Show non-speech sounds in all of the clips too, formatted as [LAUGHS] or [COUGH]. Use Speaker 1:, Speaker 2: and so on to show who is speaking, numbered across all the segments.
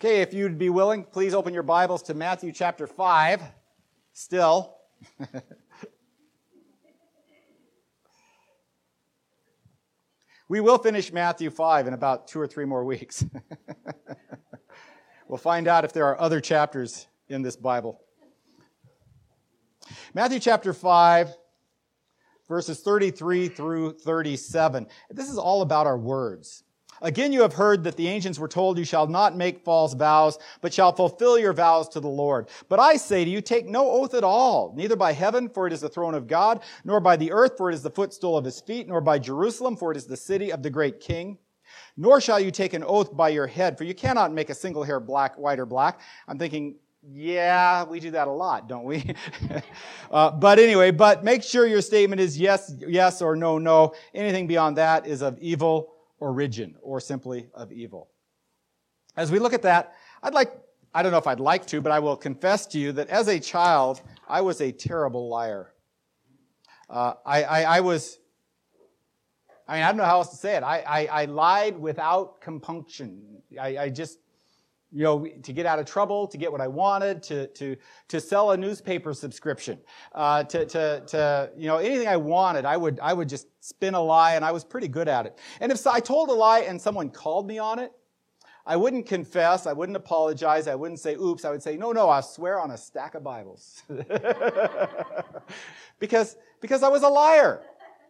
Speaker 1: Okay, if you'd be willing, please open your Bibles to Matthew chapter 5. Still. [LAUGHS] we will finish Matthew 5 in about two or three more weeks. [LAUGHS] we'll find out if there are other chapters in this Bible. Matthew chapter 5, verses 33 through 37. This is all about our words. Again, you have heard that the ancients were told you shall not make false vows, but shall fulfill your vows to the Lord. But I say to you, take no oath at all, neither by heaven, for it is the throne of God, nor by the earth, for it is the footstool of his feet, nor by Jerusalem, for it is the city of the great king. Nor shall you take an oath by your head, for you cannot make a single hair black, white, or black. I'm thinking, yeah, we do that a lot, don't we? [LAUGHS] uh, but anyway, but make sure your statement is yes, yes, or no, no. Anything beyond that is of evil origin or simply of evil. As we look at that, I'd like, I don't know if I'd like to, but I will confess to you that as a child, I was a terrible liar. Uh, I, I, I, was, I mean, I don't know how else to say it. I, I, I lied without compunction. I, I just you know, to get out of trouble, to get what I wanted, to, to, to sell a newspaper subscription, uh, to, to, to, you know, anything I wanted, I would, I would just spin a lie and I was pretty good at it. And if I told a lie and someone called me on it, I wouldn't confess, I wouldn't apologize, I wouldn't say, oops, I would say, no, no, I swear on a stack of Bibles. [LAUGHS] because, because I was a liar.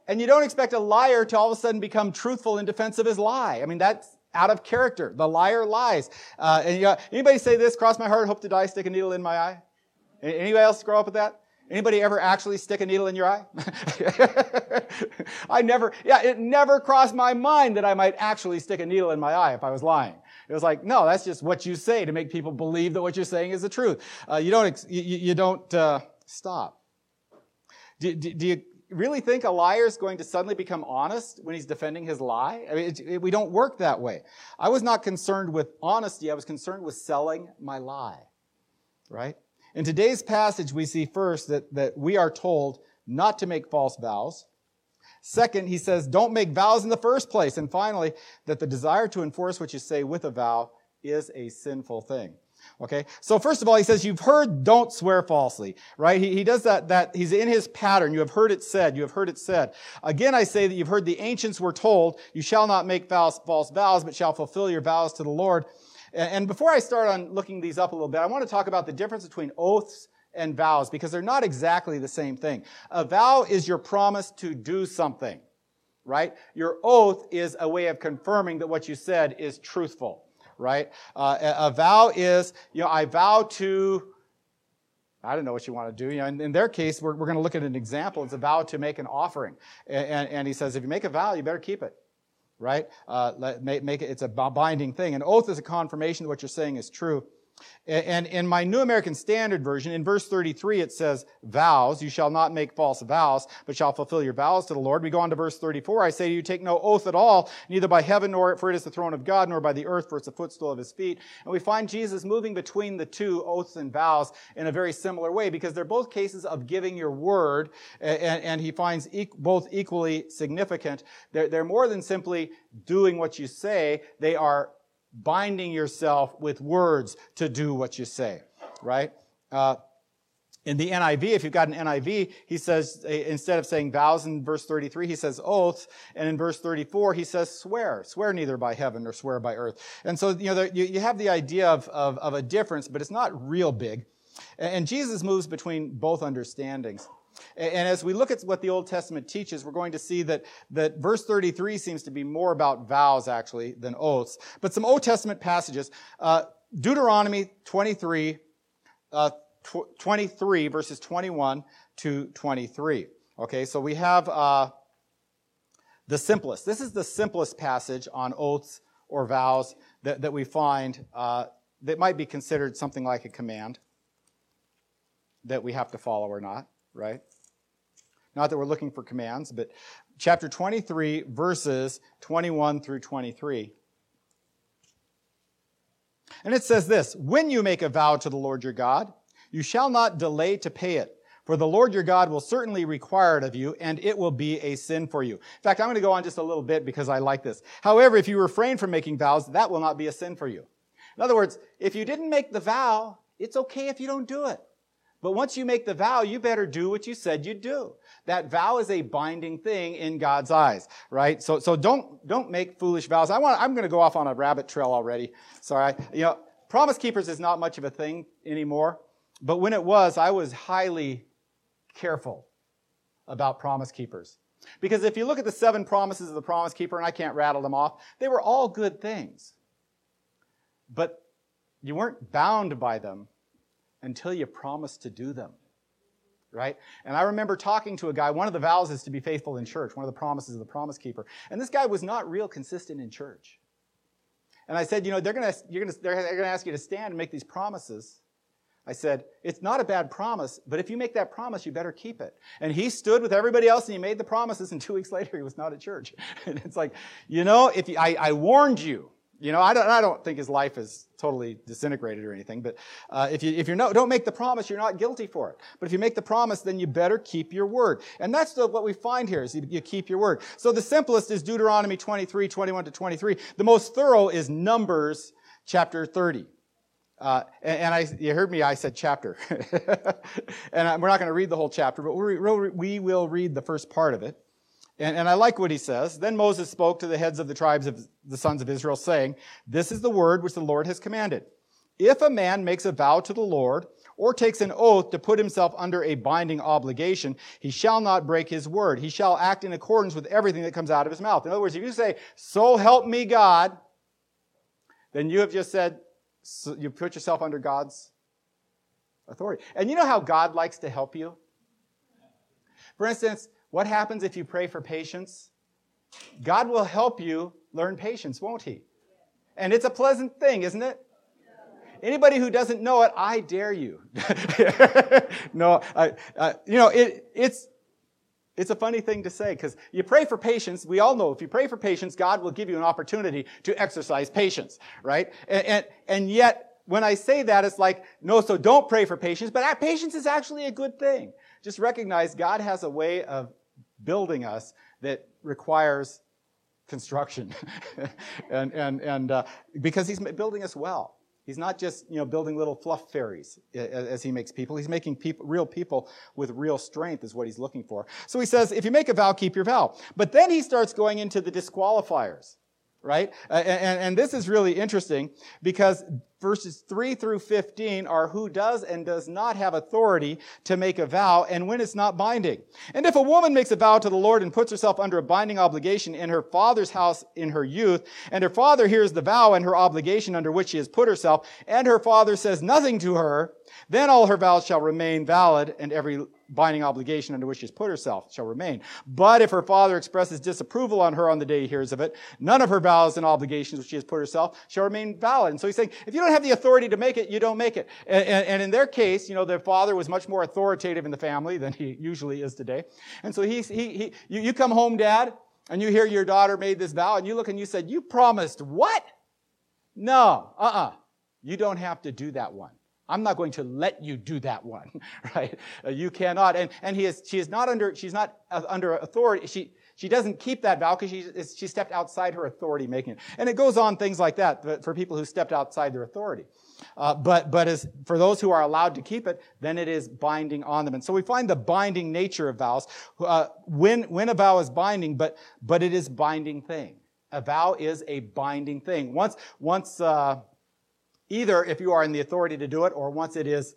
Speaker 1: And you don't expect a liar to all of a sudden become truthful in defense of his lie. I mean, that's, out of character. The liar lies. Uh, and know, anybody say this? Cross my heart, hope to die, stick a needle in my eye. Anybody else grow up with that? Anybody ever actually stick a needle in your eye? [LAUGHS] I never, yeah, it never crossed my mind that I might actually stick a needle in my eye if I was lying. It was like, no, that's just what you say to make people believe that what you're saying is the truth. Uh, you don't, you, you don't uh, stop. Do, do, do, you really think a liar is going to suddenly become honest when he's defending his lie? I mean, it, it, we don't work that way. I was not concerned with honesty. I was concerned with selling my lie, right? In today's passage, we see first that, that we are told not to make false vows. Second, he says, don't make vows in the first place. And finally, that the desire to enforce what you say with a vow is a sinful thing. Okay. So first of all, he says, you've heard, don't swear falsely, right? He, he does that, that, he's in his pattern. You have heard it said, you have heard it said. Again, I say that you've heard the ancients were told, you shall not make false, false vows, but shall fulfill your vows to the Lord. And, and before I start on looking these up a little bit, I want to talk about the difference between oaths and vows because they're not exactly the same thing. A vow is your promise to do something, right? Your oath is a way of confirming that what you said is truthful right? Uh, a, vow is, you know, I vow to, I don't know what you want to do. You know, in, in their case, we're, we're going to look at an example. It's a vow to make an offering. And, and, and he says, if you make a vow, you better keep it, right? Uh, let, make, make it, it's a binding thing. An oath is a confirmation that what you're saying is true. And in my New American Standard Version, in verse 33, it says, vows. You shall not make false vows, but shall fulfill your vows to the Lord. We go on to verse 34. I say to you, take no oath at all, neither by heaven, nor for it is the throne of God, nor by the earth, for it's the footstool of his feet. And we find Jesus moving between the two oaths and vows in a very similar way, because they're both cases of giving your word, and, and he finds both equally significant. They're, they're more than simply doing what you say. They are binding yourself with words to do what you say, right? Uh, in the NIV, if you've got an NIV, he says, instead of saying vows in verse 33, he says oaths. And in verse 34, he says swear. Swear neither by heaven nor swear by earth. And so, you know, there, you, you, have the idea of, of, of, a difference, but it's not real big. And Jesus moves between both understandings. And as we look at what the Old Testament teaches, we're going to see that, that verse 33 seems to be more about vows, actually, than oaths. But some Old Testament passages, uh, Deuteronomy 23, uh, tw- 23, verses 21 to 23. Okay, so we have uh, the simplest. This is the simplest passage on oaths or vows that, that we find uh, that might be considered something like a command that we have to follow or not right? Not that we're looking for commands, but chapter 23, verses 21 through 23. And it says this When you make a vow to the Lord your God, you shall not delay to pay it. For the Lord your God will certainly require it of you, and it will be a sin for you. In fact, I'm going to go on just a little bit because I like this. However, if you refrain from making vows, that will not be a sin for you. In other words, if you didn't make the vow, it's okay if you don't do it. But once you make the vow, you better do what you said you'd do. That vow is a binding thing in God's eyes, right? So, so don't, don't make foolish vows. I want, I'm going to go off on a rabbit trail already. Sorry. You know, promise keepers is not much of a thing anymore. But when it was, I was highly careful about promise keepers. Because if you look at the seven promises of the promise keeper, and I can't rattle them off, they were all good things. But you weren't bound by them until you promise to do them. Right? And I remember talking to a guy, one of the vows is to be faithful in church, one of the promises of the promise keeper. And this guy was not real consistent in church. And I said, you know, they're going to, you're going to, they're going to ask you to stand and make these promises. I said, it's not a bad promise, but if you make that promise, you better keep it. And he stood with everybody else and he made the promises, and two weeks [LAUGHS] later, he was not at church. [LAUGHS] and it's like, you know, if you, I, I warned you, you know, I don't, I don't think his life is totally disintegrated or anything, but uh, if you, if you don't make the promise, you're not guilty for it. But if you make the promise, then you better keep your word. And that's the, what we find here is you, you keep your word. So the simplest is Deuteronomy 23, 21 to 23. The most thorough is Numbers chapter 30. Uh, and, and, I, you heard me, I said chapter. [LAUGHS] and we're not going to read the whole chapter, but we will read the first part of it. And, and I like what he says. Then Moses spoke to the heads of the tribes of the sons of Israel, saying, This is the word which the Lord has commanded. If a man makes a vow to the Lord, or takes an oath to put himself under a binding obligation, he shall not break his word. He shall act in accordance with everything that comes out of his mouth. In other words, if you say, So help me God, then you have just said, so you put yourself under God's authority. And you know how God likes to help you? For instance, what happens if you pray for patience? God will help you learn patience, won't He? And it's a pleasant thing, isn't it? Anybody who doesn't know it, I dare you. [LAUGHS] no, you know, it, it's, it's a funny thing to say because you pray for patience. We all know if you pray for patience, God will give you an opportunity to exercise patience, right? And, and, and yet, when I say that, it's like, no, so don't pray for patience, but patience is actually a good thing. Just recognize God has a way of building us that requires construction. [LAUGHS] and and, and uh, because he's building us well. He's not just you know building little fluff fairies as he makes people. He's making people, real people with real strength is what he's looking for. So he says, if you make a vow, keep your vow. But then he starts going into the disqualifiers right? and, and, this is really interesting because verses 3 through 15 are who does and does not have authority to make a vow and when it's not binding. And if a woman makes a vow to the Lord and puts herself under a binding obligation in her father's house in her youth, and her father hears the vow and her obligation under which she has put herself, and her father says nothing to her, then all her vows shall remain valid and every binding obligation under which she has put herself shall remain. But if her father expresses disapproval on her on the day he hears of it, none of her vows and obligations which she has put herself shall remain valid. And so he's saying, if you don't have the authority to make it, you don't make it. And, and, and in their case, you know, their father was much more authoritative in the family than he usually is today. And so he, he, he you, you come home, dad, and you hear your daughter made this vow, and you look and you said, you promised what? No, uh-uh. You don't have to do that one. I'm not going to let you do that one, [LAUGHS] right? Uh, you cannot. And, and he is, she is not under, she's not uh, under authority. She, she doesn't keep that vow because she, she stepped outside her authority making it. And it goes on things like that for people who stepped outside their authority. Uh, but but as for those who are allowed to keep it, then it is binding on them. And so we find the binding nature of vows. Uh, when when a vow is binding, but but it is binding thing. A vow is a binding thing. Once once uh, either if you are in the authority to do it or once it is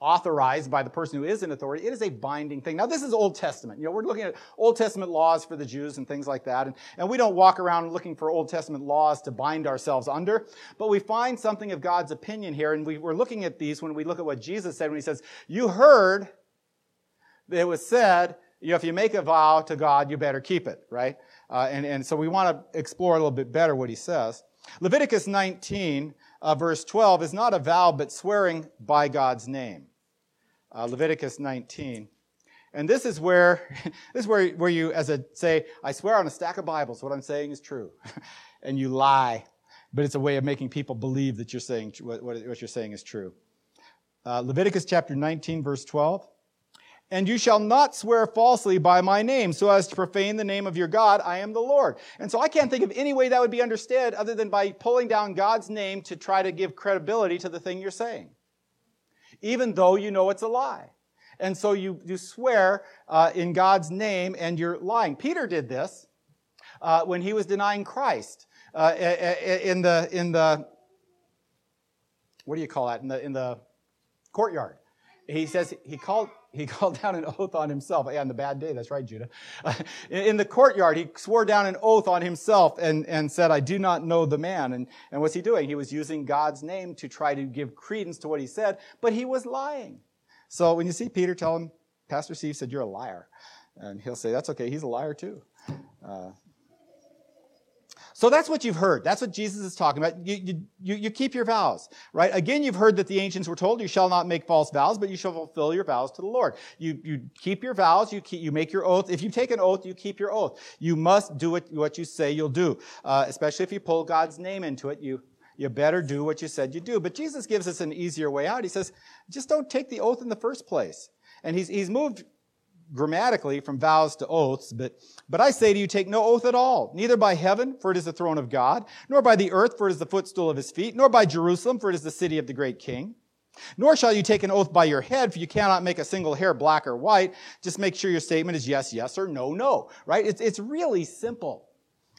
Speaker 1: authorized by the person who is in authority, it is a binding thing. Now, this is Old Testament. You know, we're looking at Old Testament laws for the Jews and things like that. And, and we don't walk around looking for Old Testament laws to bind ourselves under, but we find something of God's opinion here. And we, we're looking at these when we look at what Jesus said when he says, You heard that it was said, you know, if you make a vow to God, you better keep it, right? Uh, and, and so we want to explore a little bit better what he says. Leviticus 19, uh, verse 12, is not a vow, but swearing by God's name. Uh, Leviticus 19. And this is where, [LAUGHS] this is where, where you, as a say, I swear on a stack of Bibles, what I'm saying is true. [LAUGHS] and you lie. But it's a way of making people believe that you're saying, what, what you're saying is true. Uh, Leviticus chapter 19, verse 12. And you shall not swear falsely by my name so as to profane the name of your God. I am the Lord. And so I can't think of any way that would be understood other than by pulling down God's name to try to give credibility to the thing you're saying, even though you know it's a lie. And so you, you swear uh, in God's name and you're lying. Peter did this uh, when he was denying Christ uh, in the, in the, what do you call that? In the, in the courtyard. He says he called, he [LAUGHS] called down an oath on himself. Yeah, on the bad day, that's right, Judah. in the courtyard, he swore down an oath on himself and, and said, I do not know the man. And, and what's he doing? He was using God's name to try to give credence to what he said, but he was lying. So when you see Peter, tell him, Pastor Steve said, You're a liar. And he'll say, That's okay, he's a liar too. Uh, so that's what you've heard. That's what Jesus is talking about. You, you, you, keep your vows, right? Again, you've heard that the ancients were told, you shall not make false vows, but you shall fulfill your vows to the Lord. You, you keep your vows, you, keep, you make your oath. If you take an oath, you keep your oath. You must do what, what you say you'll do, uh, especially if you pull God's name into it. You, you better do what you said you do. But Jesus gives us an easier way out. He says, just don't take the oath in the first place. And he's, he's moved grammatically from vows to oaths, but, but I say to you, take no oath at all, neither by heaven, for it is the throne of God, nor by the earth, for it is the footstool of his feet, nor by Jerusalem, for it is the city of the great king. Nor shall you take an oath by your head, for you cannot make a single hair black or white. Just make sure your statement is yes, yes, or no, no, right? It's, it's really simple.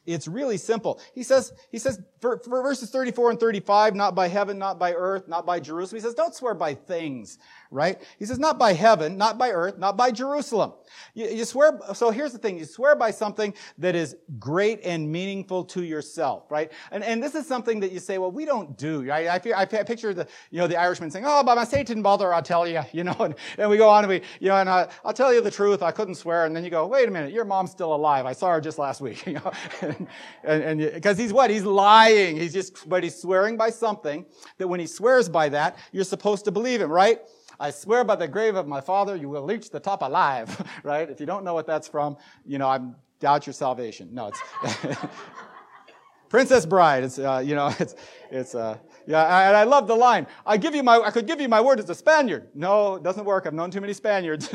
Speaker 1: It's really simple. He says, he says, for, for, verses 34 and 35, not by heaven, not by earth, not by Jerusalem. He says, don't swear by things, right? He says, not by heaven, not by earth, not by Jerusalem. You, you swear, so here's the thing. You swear by something that is great and meaningful to yourself, right? And, and this is something that you say, well, we don't do, right? I, I, I picture the, you know, the Irishman saying, oh, by my Satan bother, I'll tell you, you know, [LAUGHS] and, and we go on and we, you know, and I, I'll tell you the truth. I couldn't swear. And then you go, wait a minute, your mom's still alive. I saw her just last week, [LAUGHS] you know, [LAUGHS] and, and, cause he's what? He's lying. He's just, but he's swearing by something that when he swears by that, you're supposed to believe him, right? I swear by the grave of my father, you will reach the top alive, [LAUGHS] right? If you don't know what that's from, you know, I doubt your salvation. No, it's [LAUGHS] Princess Bride. It's, uh, you know, [LAUGHS] it's, it's, uh, yeah, and I love the line. I give you my, I could give you my word as a Spaniard. No, it doesn't work. I've known too many Spaniards.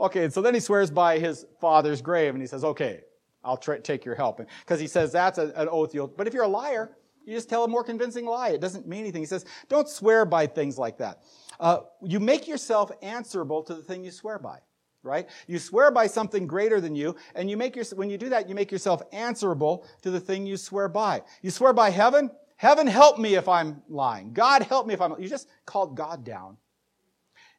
Speaker 1: okay, so then he swears by his father's grave and he says, okay, I'll take your help. Because he says that's a, an oath you'll, but if you're a liar, you just tell a more convincing lie. It doesn't mean anything. He says, don't swear by things like that. Uh, you make yourself answerable to the thing you swear by, right? You swear by something greater than you, and you make your, when you do that, you make yourself answerable to the thing you swear by. You swear by heaven. Heaven help me if I'm lying. God help me if I'm, you just called God down.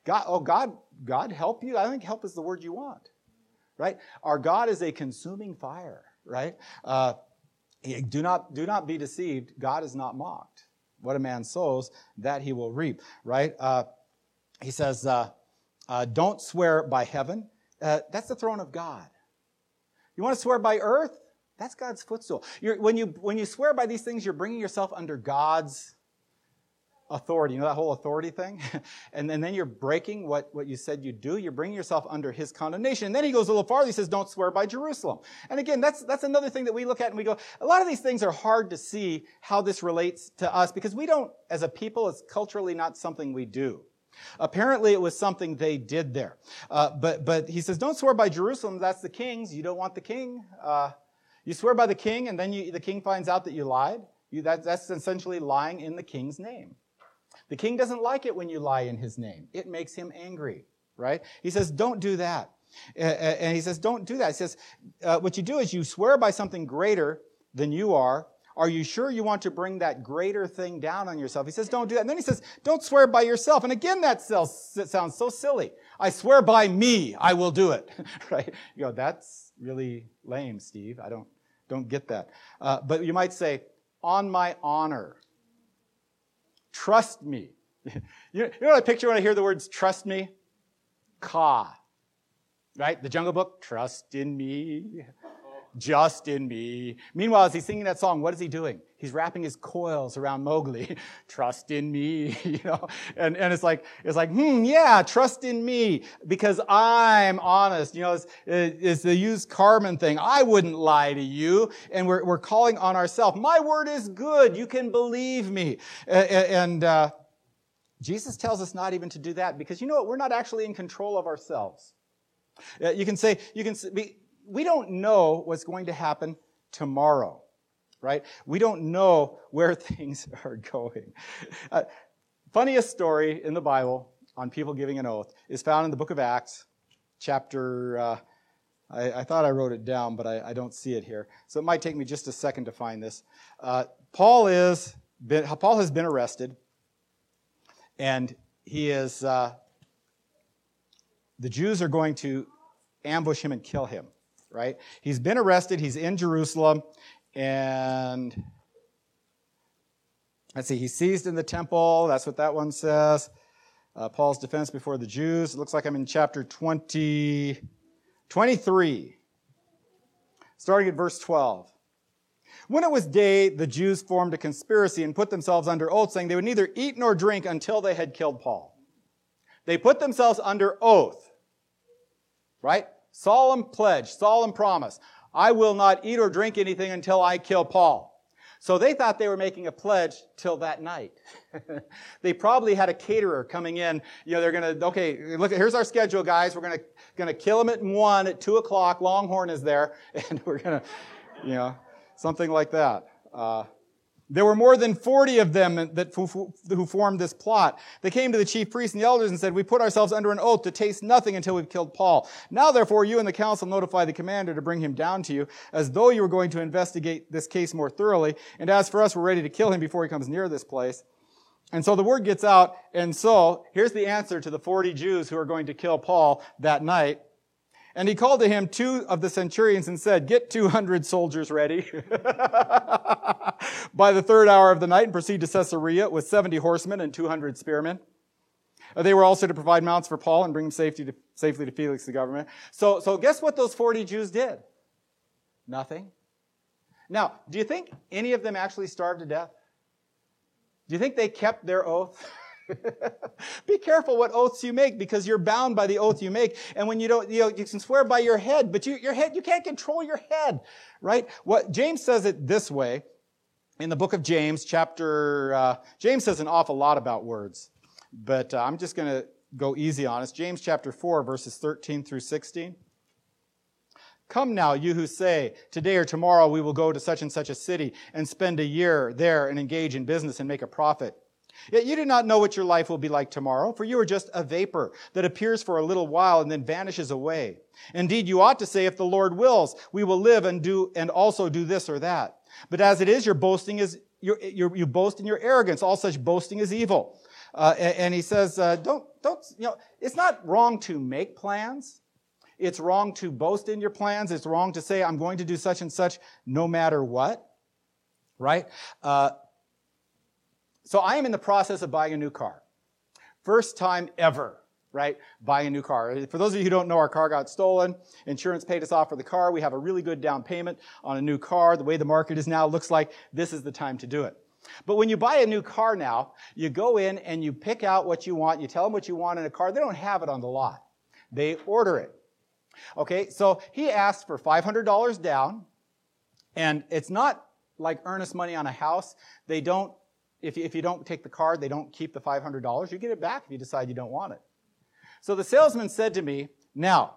Speaker 1: God, oh, God, God help you? I think help is the word you want, right? Our God is a consuming fire, right? Uh, do not, do not be deceived. God is not mocked. What a man sows, that he will reap, right? Uh, he says, uh, uh, don't swear by heaven. Uh, that's the throne of God. You want to swear by earth? That's God's footstool. You're, when, you, when you swear by these things, you're bringing yourself under God's authority. You know that whole authority thing? [LAUGHS] and, and then you're breaking what, what you said you'd do. You're bringing yourself under his condemnation. And then he goes a little farther. He says, don't swear by Jerusalem. And again, that's, that's another thing that we look at and we go, a lot of these things are hard to see how this relates to us because we don't, as a people, it's culturally not something we do. Apparently, it was something they did there. Uh, but, but he says, don't swear by Jerusalem. That's the king's. You don't want the king. Uh, you swear by the king, and then you, the king finds out that you lied. You, that, that's essentially lying in the king's name. The king doesn't like it when you lie in his name. It makes him angry, right? He says, don't do that. And he says, don't do that. He says, uh, what you do is you swear by something greater than you are. Are you sure you want to bring that greater thing down on yourself? He says, don't do that. And then he says, don't swear by yourself. And again, that sounds so silly. I swear by me, I will do it, [LAUGHS] right? You go, that's really lame, Steve. I don't, don't get that. Uh, but you might say, on my honor, Trust me. [LAUGHS] you, know what I picture when I hear the words trust me? Kaa. Right? The Jungle Book, trust in me, just in me. Meanwhile, as he's singing that song, what is he doing? He's wrapping his coils around Mowgli. [LAUGHS] trust in me, [LAUGHS] you know? And, and it's like, it's like, hmm, yeah, trust in me because I'm honest. You know, it's, it's the used Carmen thing. I wouldn't lie to you. And we're, we're calling on ourselves. My word is good. You can believe me. And, uh, Jesus tells us not even to do that because you know what? We're not actually in control of ourselves. Uh, you can say, you can, we, we don't know what's going to happen tomorrow, right? We don't know where [LAUGHS] things are going. Uh, funniest story in the Bible on people giving an oath is found in the book of Acts, chapter, uh, I, I, thought I wrote it down, but I, I, don't see it here. So it might take me just a second to find this. Uh, Paul is, been, Paul has been arrested, and he is, uh, the Jews are going to ambush him and kill him, right? He's been arrested, he's in Jerusalem, and let's see, he's seized in the temple. That's what that one says. Uh, Paul's defense before the Jews. It looks like I'm in chapter 20, 23, starting at verse 12. When it was day, the Jews formed a conspiracy and put themselves under oath, saying they would neither eat nor drink until they had killed Paul. They put themselves under oath, right? Solemn pledge, solemn promise. I will not eat or drink anything until I kill Paul. So they thought they were making a pledge till that night. [LAUGHS] they probably had a caterer coming in. You know, they're to, okay, look, here's our schedule, guys. We're going to kill him at one, at two o'clock. Longhorn is there. [LAUGHS] And we're to, you know, something like that. Uh, there were more than 40 of them that, who formed this plot. They came to the chief priests and the elders and said, We put ourselves under an oath to taste nothing until we've killed Paul. Now, therefore, you and the council notify the commander to bring him down to you, as though you were going to investigate this case more thoroughly. And as for us, we're ready to kill him before he comes near this place. And so the word gets out. And so here's the answer to the 40 Jews who are going to kill Paul that night. And he called to him two of the centurions and said, Get 200 soldiers ready [LAUGHS] by the third hour of the night and proceed to Caesarea with 70 horsemen and 200 spearmen. Uh, they were also to provide mounts for Paul and bring him safety to, safely to Felix, the government. So, so guess what those 40 Jews did? Nothing. Now, do you think any of them actually starved to death? Do you think they kept their oath? [LAUGHS] [LAUGHS] Be careful what oaths you make because you're bound by the oath you make. And when you don't, you know, you can swear by your head, but you, your head, you can't control your head, right? What James says it this way in the book of James, chapter, uh, James says an awful lot about words, but uh, I'm just going to go easy on us. James chapter 4, verses 13 through 16. Come now, you who say, today or tomorrow we will go to such and such a city and spend a year there and engage in business and make a profit. Yet you do not know what your life will be like tomorrow, for you are just a vapor that appears for a little while and then vanishes away. Indeed, you ought to say, if the Lord wills, we will live and do, and also do this or that. But as it is, your boasting is, you boast in your arrogance. All such boasting is evil. Uh, and, and, he says, uh, don't, don't, you know, it's not wrong to make plans. It's wrong to boast in your plans. It's wrong to say, I'm going to do such and such no matter what. Right? Uh, so I am in the process of buying a new car. First time ever, right? Buying a new car. For those of you who don't know, our car got stolen. Insurance paid us off for the car. We have a really good down payment on a new car. The way the market is now looks like this is the time to do it. But when you buy a new car now, you go in and you pick out what you want. You tell them what you want in a car. They don't have it on the lot. They order it. Okay, so he asked for $500 down, and it's not like earnest money on a house. They don't if you, if you don't take the card, they don't keep the $500. You get it back if you decide you don't want it. So the salesman said to me, Now,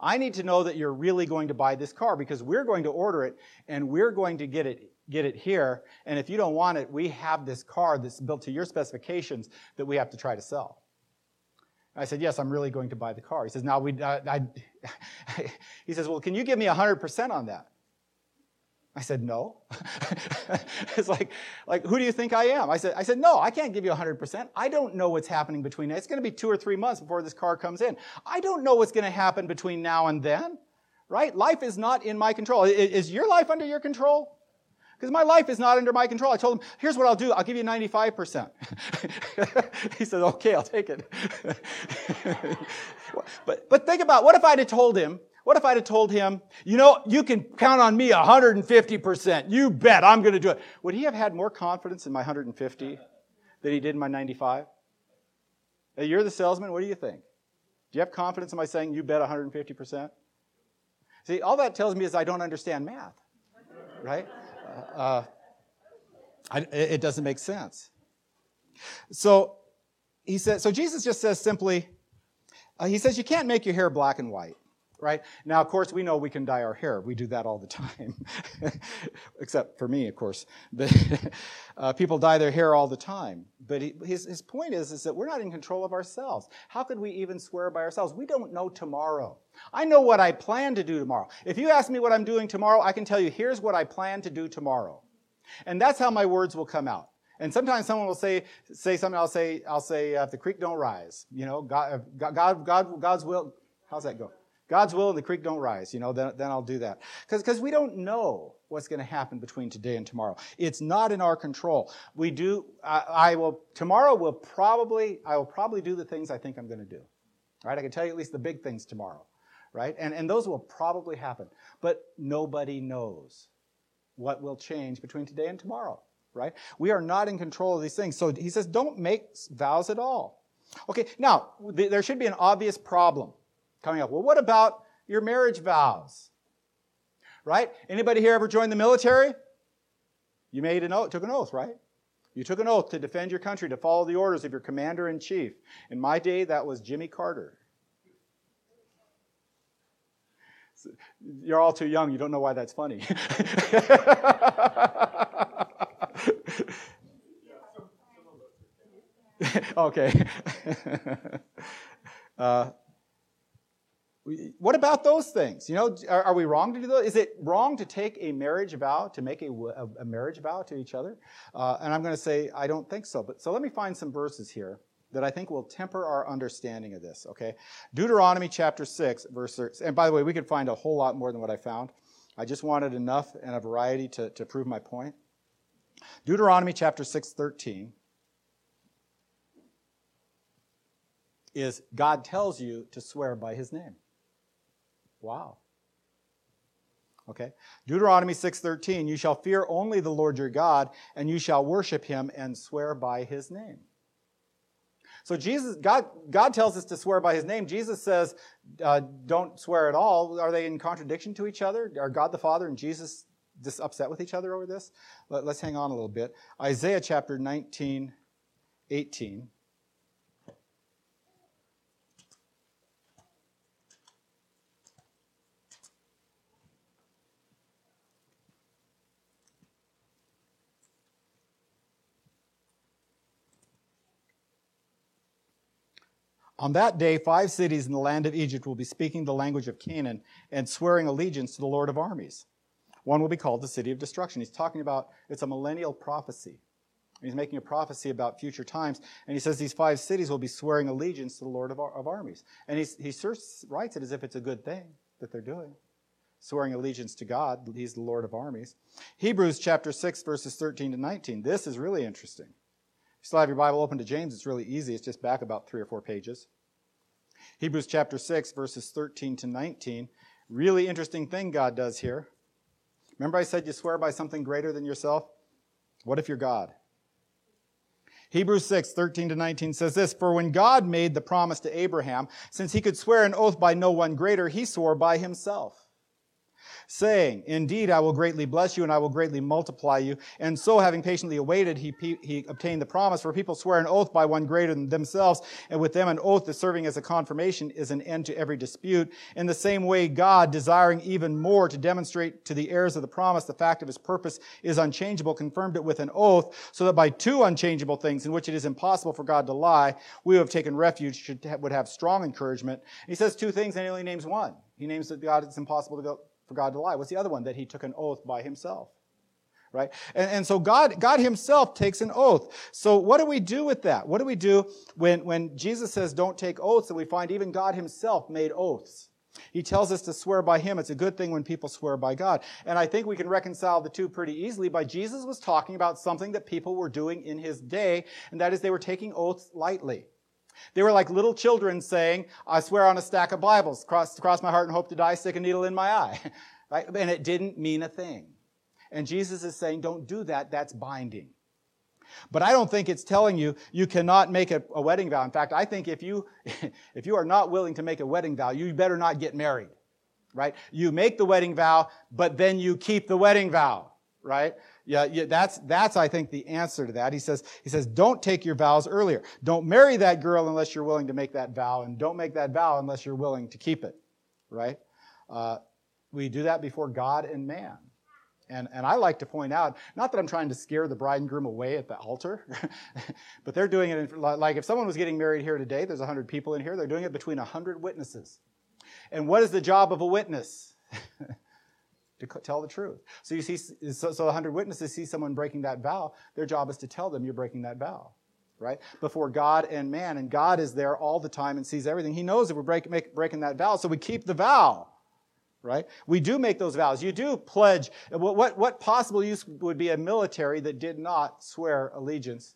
Speaker 1: I need to know that you're really going to buy this car because we're going to order it and we're going to get it, get it here. And if you don't want it, we have this car that's built to your specifications that we have to try to sell. I said, Yes, I'm really going to buy the car. He says, Now, we, I, [LAUGHS] he says, Well, can you give me 100% on that? I said, no. [LAUGHS] it's like, like, who do you think I am? I said, I said, no, I can't give you 100%. I don't know what's happening between, now. it's going to be two or three months before this car comes in. I don't know what's going to happen between now and then, right? Life is not in my control. Is your life under your control? Because my life is not under my control. I told him, here's what I'll do. I'll give you 95%. [LAUGHS] he said, okay, I'll take it. [LAUGHS] but, but think about, what if I'd have told him, what if I'd have told him, you know, you can count on me 150%. You bet I'm going to do it. Would he have had more confidence in my 150 than he did in my 95? Hey, you're the salesman. What do you think? Do you have confidence in my saying you bet 150%? See, all that tells me is I don't understand math, right? Uh, uh, I, it doesn't make sense. So he said, so Jesus just says simply, uh, he says, you can't make your hair black and white right? Now, of course, we know we can dye our hair. We do that all the time, [LAUGHS] except for me, of course. [LAUGHS] But uh, people dye their hair all the time. But he, his, his point is, is that we're not in control of ourselves. How could we even swear by ourselves? We don't know tomorrow. I know what I plan to do tomorrow. If you ask me what I'm doing tomorrow, I can tell you, here's what I plan to do tomorrow. And that's how my words will come out. And sometimes someone will say, say something, I'll say, I'll say, uh, if the creek don't rise, you know, God, God, God, God's will, how's that go? God's will and the creek don't rise, you know, then, then I'll do that. Because we don't know what's going to happen between today and tomorrow. It's not in our control. We do, I, I will, tomorrow will probably, I will probably do the things I think I'm going to do. Right? I can tell you at least the big things tomorrow. Right? And, and those will probably happen. But nobody knows what will change between today and tomorrow. Right? We are not in control of these things. So he says, don't make vows at all. Okay, now, there should be an obvious problem coming up. Well, what about your marriage vows? Right? Anybody here ever joined the military? You made an oath, took an oath, right? You took an oath to defend your country, to follow the orders of your commander in chief. In my day, that was Jimmy Carter. You're all too young. You don't know why that's funny. [LAUGHS] okay. [LAUGHS] uh, what about those things? You know, are, are, we wrong to do those? Is it wrong to take a marriage vow, to make a, a, marriage vow to each other? Uh, and I'm going to say, I don't think so. But so let me find some verses here that I think will temper our understanding of this, okay? Deuteronomy chapter 6, verse 6. And by the way, we could find a whole lot more than what I found. I just wanted enough and a variety to, to prove my point. Deuteronomy chapter 6, 13 is God tells you to swear by his name. Wow. Okay. Deuteronomy 6:13, you shall fear only the Lord your God, and you shall worship him and swear by his name. So Jesus, God, God tells us to swear by his name. Jesus says, uh, don't swear at all. Are they in contradiction to each other? Are God the Father and Jesus just upset with each other over this? Let, us hang on a little bit. Isaiah chapter 19, 18. On that day, five cities in the land of Egypt will be speaking the language of Canaan and swearing allegiance to the Lord of armies. One will be called the city of destruction. He's talking about it's a millennial prophecy. He's making a prophecy about future times, and he says these five cities will be swearing allegiance to the Lord of, of armies. And he's, he writes it as if it's a good thing that they're doing, swearing allegiance to God. He's the Lord of armies. Hebrews chapter 6, verses 13 to 19. This is really interesting. You still have your Bible open to James, it's really easy. It's just back about three or four pages. Hebrews chapter 6, verses 13 to 19. Really interesting thing God does here. Remember, I said you swear by something greater than yourself? What if you're God? Hebrews 6, 13 to 19 says this For when God made the promise to Abraham, since he could swear an oath by no one greater, he swore by himself saying, Indeed, I will greatly bless you and I will greatly multiply you. And so, having patiently awaited, he, he obtained the promise. For people swear an oath by one greater than themselves, and with them an oath is serving as a confirmation is an end to every dispute. In the same way, God, desiring even more to demonstrate to the heirs of the promise the fact of his purpose is unchangeable, confirmed it with an oath, so that by two unchangeable things in which it is impossible for God to lie, we who have taken refuge should, would have strong encouragement. He says two things and he only names one. He names that God it's impossible to go for God to lie. What's the other one? That he took an oath by himself. Right? And, and so God, God himself takes an oath. So what do we do with that? What do we do when, when Jesus says don't take oaths and we find even God himself made oaths? He tells us to swear by him. It's a good thing when people swear by God. And I think we can reconcile the two pretty easily by Jesus was talking about something that people were doing in his day, and that is they were taking oaths lightly. They were like little children saying, I swear on a stack of Bibles, cross, cross my heart and hope to die, stick a needle in my eye. [LAUGHS] right? And it didn't mean a thing. And Jesus is saying, don't do that, that's binding. But I don't think it's telling you you cannot make a, a wedding vow. In fact, I think if you, [LAUGHS] if you are not willing to make a wedding vow, you better not get married. Right? You make the wedding vow, but then you keep the wedding vow. Right? Yeah, yeah, that's, that's, I think, the answer to that. He says, he says, don't take your vows earlier. Don't marry that girl unless you're willing to make that vow, and don't make that vow unless you're willing to keep it, right? Uh, we do that before God and man. And, and I like to point out, not that I'm trying to scare the bride and groom away at the altar, [LAUGHS] but they're doing it in, like if someone was getting married here today, there's 100 people in here, they're doing it between 100 witnesses. And what is the job of a witness? [LAUGHS] to tell the truth. So you see, so, so 100 witnesses see someone breaking that vow. Their job is to tell them you're breaking that vow, right? Before God and man. And God is there all the time and sees everything. He knows that we're break, make, breaking that vow. So we keep the vow, right? We do make those vows. You do pledge. What, what, what possible use would be a military that did not swear allegiance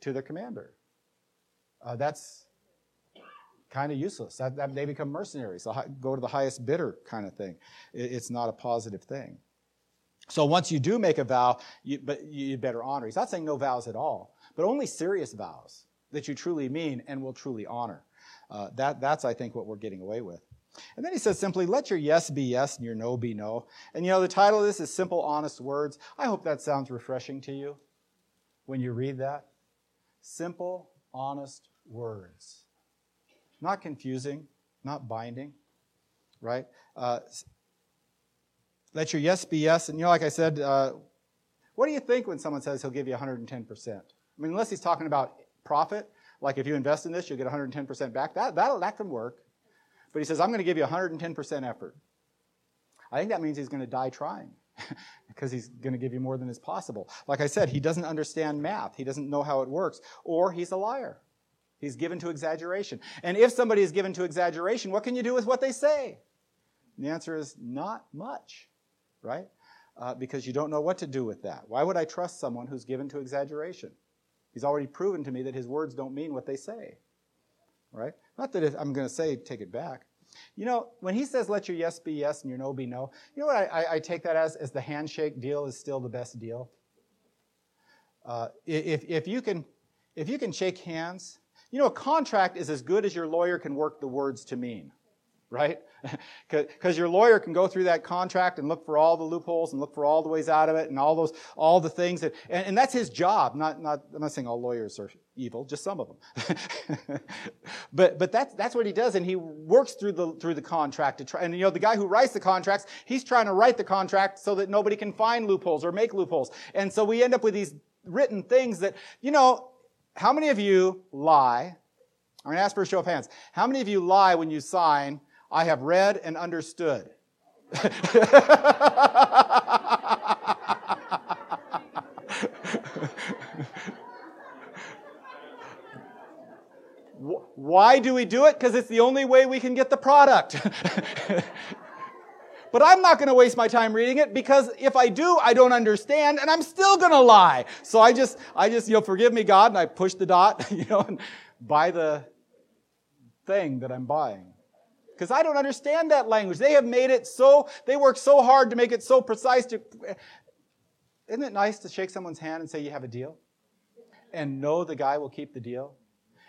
Speaker 1: to their commander? Uh, that's kind of useless. That, that, they become mercenaries. They'll go to the highest bidder kind of thing. It, it's not a positive thing. So once you do make a vow, you, but you better honor. He's not saying no vows at all, but only serious vows that you truly mean and will truly honor. Uh, that, that's, I think, what we're getting away with. And then he says simply, let your yes be yes and your no be no. And you know, the title of this is Simple, Honest Words. I hope that sounds refreshing to you when you read that. Simple, honest words. Not confusing, not binding, right? Uh, let your yes be yes. And you know, like I said, uh, what do you think when someone says he'll give you 110%? I mean, unless he's talking about profit, like if you invest in this, you'll get 110% back. That, that, that can work. But he says, I'm going to give you 110% effort. I think that means he's going to die trying [LAUGHS] because he's going to give you more than is possible. Like I said, he doesn't understand math, he doesn't know how it works, or he's a liar. He's given to exaggeration. And if somebody is given to exaggeration, what can you do with what they say? And the answer is not much, right? Uh, because you don't know what to do with that. Why would I trust someone who's given to exaggeration? He's already proven to me that his words don't mean what they say, right? Not that I'm going to say take it back. You know, when he says let your yes be yes and your no be no, you know what I, I, I take that as? As the handshake deal is still the best deal. Uh, if, if, you can, if you can shake hands you know, a contract is as good as your lawyer can work the words to mean, right? [LAUGHS] Because your lawyer can go through that contract and look for all the loopholes and look for all the ways out of it and all those, all the things that, and, and that's his job. Not, not, I'm not saying all lawyers are evil, just some of them. [LAUGHS] but, but that's, that's what he does. And he works through the, through the contract to try, and you know, the guy who writes the contracts, he's trying to write the contract so that nobody can find loopholes or make loopholes. And so we end up with these written things that, you know, how many of you lie? I'm going to ask for a show of hands. How many of you lie when you sign, I have read and understood? [LAUGHS] Why do we do it? Because it's the only way we can get the product. [LAUGHS] But I'm not going to waste my time reading it because if I do, I don't understand and I'm still going to lie. So I just, I just, you know, forgive me, God, and I push the dot, [LAUGHS] you know, and buy the thing that I'm buying. Because I don't understand that language. They have made it so, they work so hard to make it so precise to, isn't it nice to shake someone's hand and say you have a deal? And know the guy will keep the deal?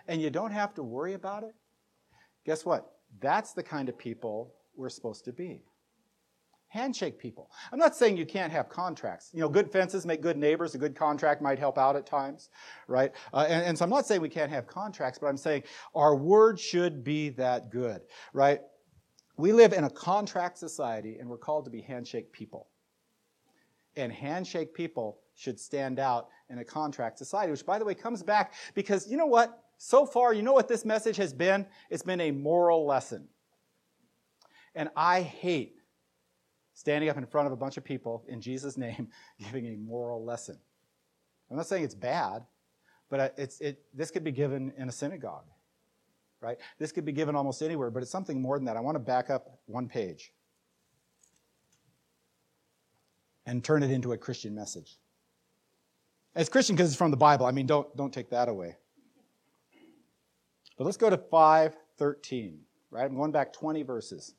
Speaker 1: And you don't have to worry about it? Guess what? That's the kind of people we're supposed to be handshake people. I'm not saying you can't have contracts. You know, good fences make good neighbors. A good contract might help out at times, right? Uh, and, and so I'm not saying we can't have contracts, but I'm saying our word should be that good, right? We live in a contract society and we're called to be handshake people. And handshake people should stand out in a contract society, which by the way comes back because you know what? So far, you know what this message has been? It's been a moral lesson. And I hate standing up in front of a bunch of people in Jesus' name, [LAUGHS] giving a moral lesson. I'm not saying it's bad, but it's, it, this could be given in a synagogue, right? This could be given almost anywhere, but it's something more than that. I want to back up one page and turn it into a Christian message. It's Christian because it's from the Bible. I mean, don't, don't take that away. But let's go to 513, right? I'm going back 20 verses.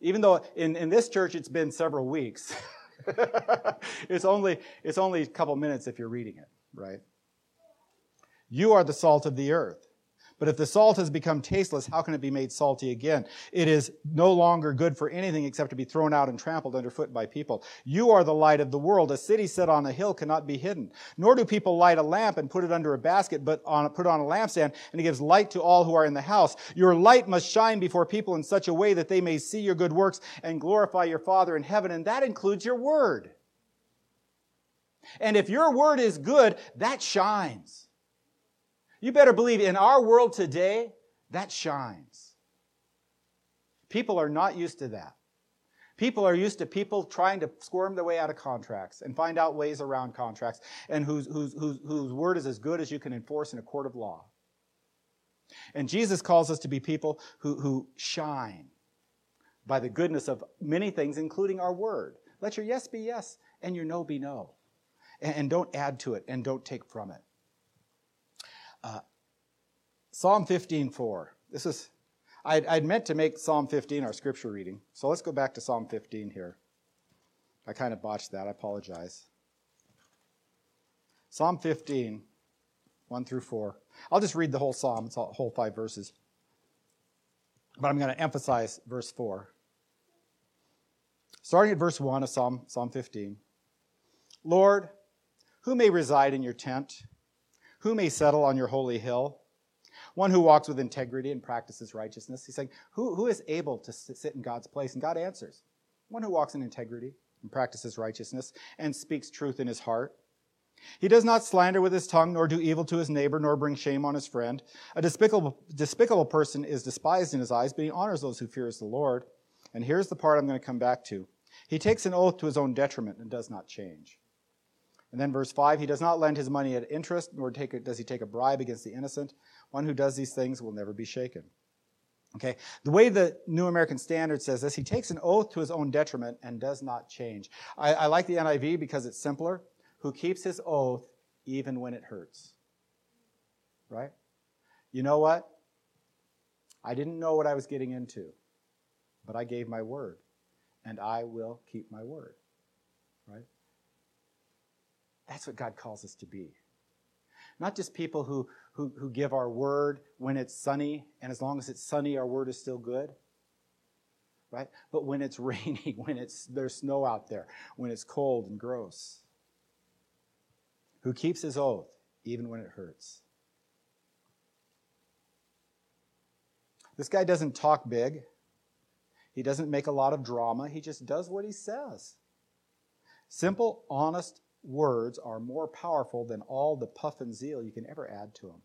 Speaker 1: Even though in, in this church it's been several weeks, [LAUGHS] it's, only, it's only a couple minutes if you're reading it, right? You are the salt of the earth. But if the salt has become tasteless, how can it be made salty again? It is no longer good for anything except to be thrown out and trampled underfoot by people. You are the light of the world. A city set on a hill cannot be hidden. Nor do people light a lamp and put it under a basket, but on, put on a lampstand, and it gives light to all who are in the house. Your light must shine before people in such a way that they may see your good works and glorify your Father in heaven. And that includes your word. And if your word is good, that shines. You better believe in our world today, that shines. People are not used to that. People are used to people trying to squirm their way out of contracts and find out ways around contracts and whose, whose, whose, whose word is as good as you can enforce in a court of law. And Jesus calls us to be people who, who shine by the goodness of many things, including our word. Let your yes be yes and your no be no. And, and don't add to it and don't take from it. Uh, Psalm 15:4. This is I'd, I'd, meant to make Psalm 15 our scripture reading. So let's go back to Psalm 15 here. I kind of botched that. I apologize. Psalm 15, 1 through 4. I'll just read the whole psalm. It's all whole five verses. But I'm going to emphasize verse 4. Starting at verse 1 of Psalm, Psalm 15. Lord, who may reside in your tent? Who may settle on your holy hill? One who walks with integrity and practices righteousness. He's saying, who, who is able to sit in God's place? And God answers. One who walks in integrity and practices righteousness and speaks truth in his heart. He does not slander with his tongue, nor do evil to his neighbor, nor bring shame on his friend. A despicable, despicable person is despised in his eyes, but he honors those who fears the Lord. And here's the part I'm going to come back to. He takes an oath to his own detriment and does not change. And then verse 5 He does not lend his money at interest, nor take a, does he take a bribe against the innocent. One who does these things will never be shaken. Okay, the way the New American Standard says this, he takes an oath to his own detriment and does not change. I, I like the NIV because it's simpler. Who keeps his oath even when it hurts. Right? You know what? I didn't know what I was getting into, but I gave my word, and I will keep my word. That's what God calls us to be. Not just people who, who, who give our word when it's sunny, and as long as it's sunny, our word is still good. Right? But when it's [LAUGHS] raining, when it's, there's snow out there, when it's cold and gross. Who keeps his oath even when it hurts. This guy doesn't talk big. He doesn't make a lot of drama. He just does what he says. Simple, honest words are more powerful than all the puff and zeal you can ever add to them.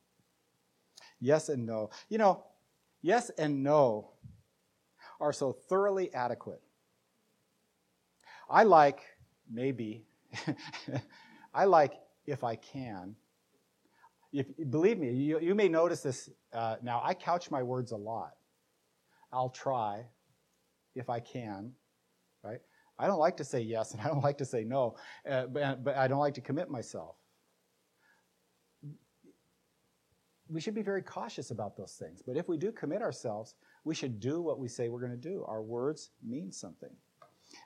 Speaker 1: Yes and no. You know, yes and no are so thoroughly adequate. I like, maybe, [LAUGHS] I like if I can. If, believe me, you, you may notice this uh, now. I couch my words a lot. I'll try if I can, right? I don't like to say yes and I don't like to say no, uh, but, but I don't like to commit myself. We should be very cautious about those things. But if we do commit ourselves, we should do what we say we're going to do. Our words mean something.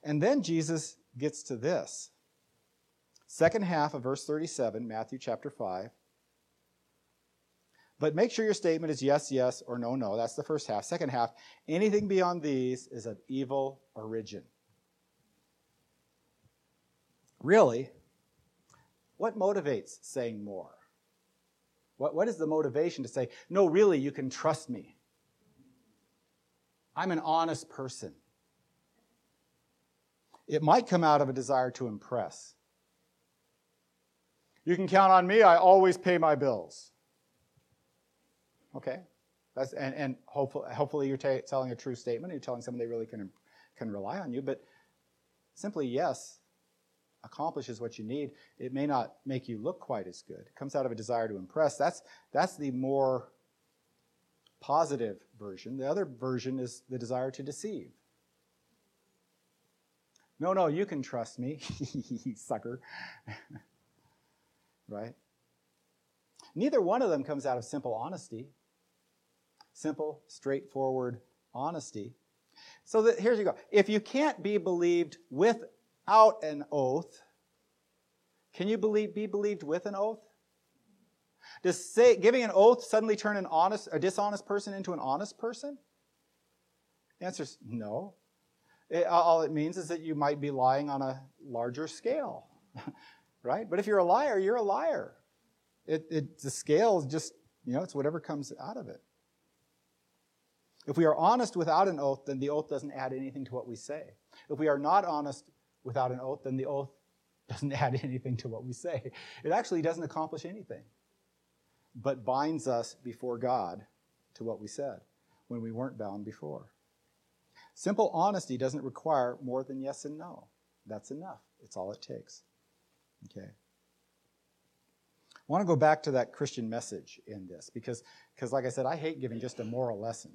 Speaker 1: And then Jesus gets to this. Second half of verse 37, Matthew chapter 5. But make sure your statement is yes, yes, or no, no. That's the first half. Second half, anything beyond these is of evil origin. Really, what motivates saying more? What, what is the motivation to say, no, really, you can trust me? I'm an honest person. It might come out of a desire to impress. You can count on me, I always pay my bills. Okay? That's, and and hopefully, hopefully you're telling a true statement, you're telling someone they really can, can rely on you, but simply yes accomplishes what you need, it may not make you look quite as good. It comes out of a desire to impress. That's, that's the more positive version. The other version is the desire to deceive. No, no, you can trust me, [LAUGHS] sucker. [LAUGHS] right? Neither one of them comes out of simple honesty. Simple, straightforward honesty. So that, here's you go. If you can't be believed with without an oath, can you believe, be believed with an oath? Does say, giving an oath suddenly turn an honest, a dishonest person into an honest person? The answer is no. It, all it means is that you might be lying on a larger scale, [LAUGHS] right? But if you're a liar, you're a liar. It, it, the scale is just, you know, it's whatever comes out of it. If we are honest without an oath, then the oath doesn't add anything to what we say. If we are not honest without an oath, then the oath doesn't [LAUGHS] add anything to what we say. It actually doesn't accomplish anything, but binds us before God to what we said when we weren't bound before. Simple honesty doesn't require more than yes and no. That's enough. It's all it takes. Okay. I want to go back to that Christian message in this because, because like I said, I hate giving just a moral lesson.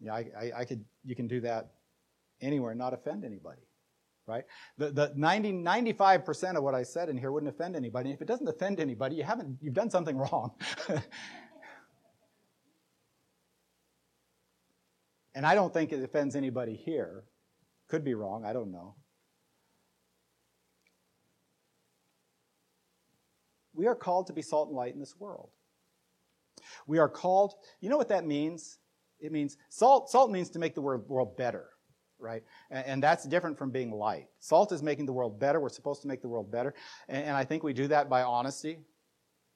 Speaker 1: Yeah, I, I, I could, you can do that anywhere and not offend anybody right? The, the 90, 95% of what I said in here wouldn't offend anybody. If it doesn't offend anybody, you haven't, you've done something wrong. [LAUGHS] and I don't think it offends anybody here. Could be wrong, I don't know. We are called to be salt and light in this world. We are called, you know what that means? It means salt, salt means to make the world better right? And, that's different from being light. Salt is making the world better. We're supposed to make the world better. And, and I think we do that by honesty.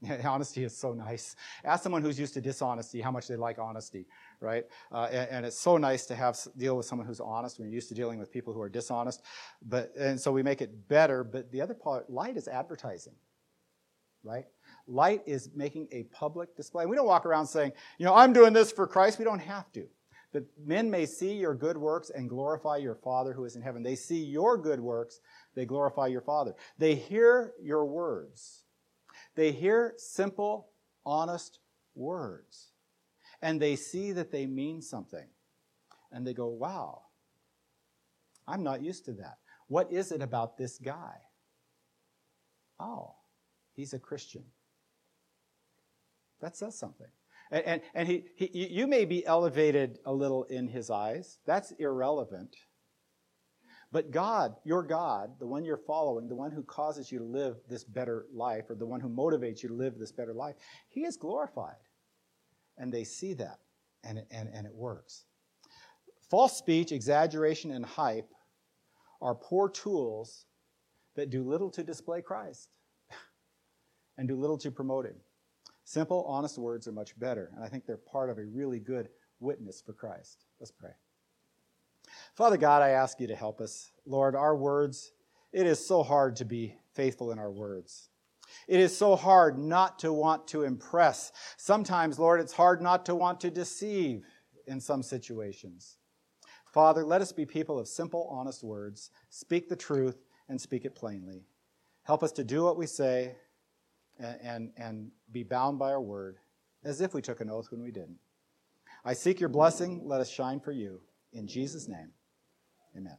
Speaker 1: [LAUGHS] honesty is so nice. Ask someone who's used to dishonesty how much they like honesty, right? Uh, and, and, it's so nice to have deal with someone who's honest when you're used to dealing with people who are dishonest. But and so we make it better. But the other part, light is advertising, right? Light is making a public display. We don't walk around saying, you know, I'm doing this for Christ. We don't have to that men may see your good works and glorify your Father who is in heaven. They see your good works, they glorify your Father. They hear your words. They hear simple, honest words. And they see that they mean something. And they go, wow, I'm not used to that. What is it about this guy? Oh, he's a Christian. That says something. And, and, and he, he, you may be elevated a little in his eyes. That's irrelevant. But God, your God, the one you're following, the one who causes you to live this better life, or the one who motivates you to live this better life, he is glorified. And they see that, and, and, and it works. False speech, exaggeration, and hype are poor tools that do little to display Christ [LAUGHS] and do little to promote him. Simple, honest words are much better, and I think they're part of a really good witness for Christ. Let's pray. Father God, I ask you to help us. Lord, our words, it is so hard to be faithful in our words. It is so hard not to want to impress. Sometimes, Lord, it's hard not to want to deceive in some situations. Father, let us be people of simple, honest words. Speak the truth and speak it plainly. Help us to do what we say and, and, be bound by our word as if we took an oath when we didn't. I seek your blessing. Let us shine for you. In Jesus' name, amen.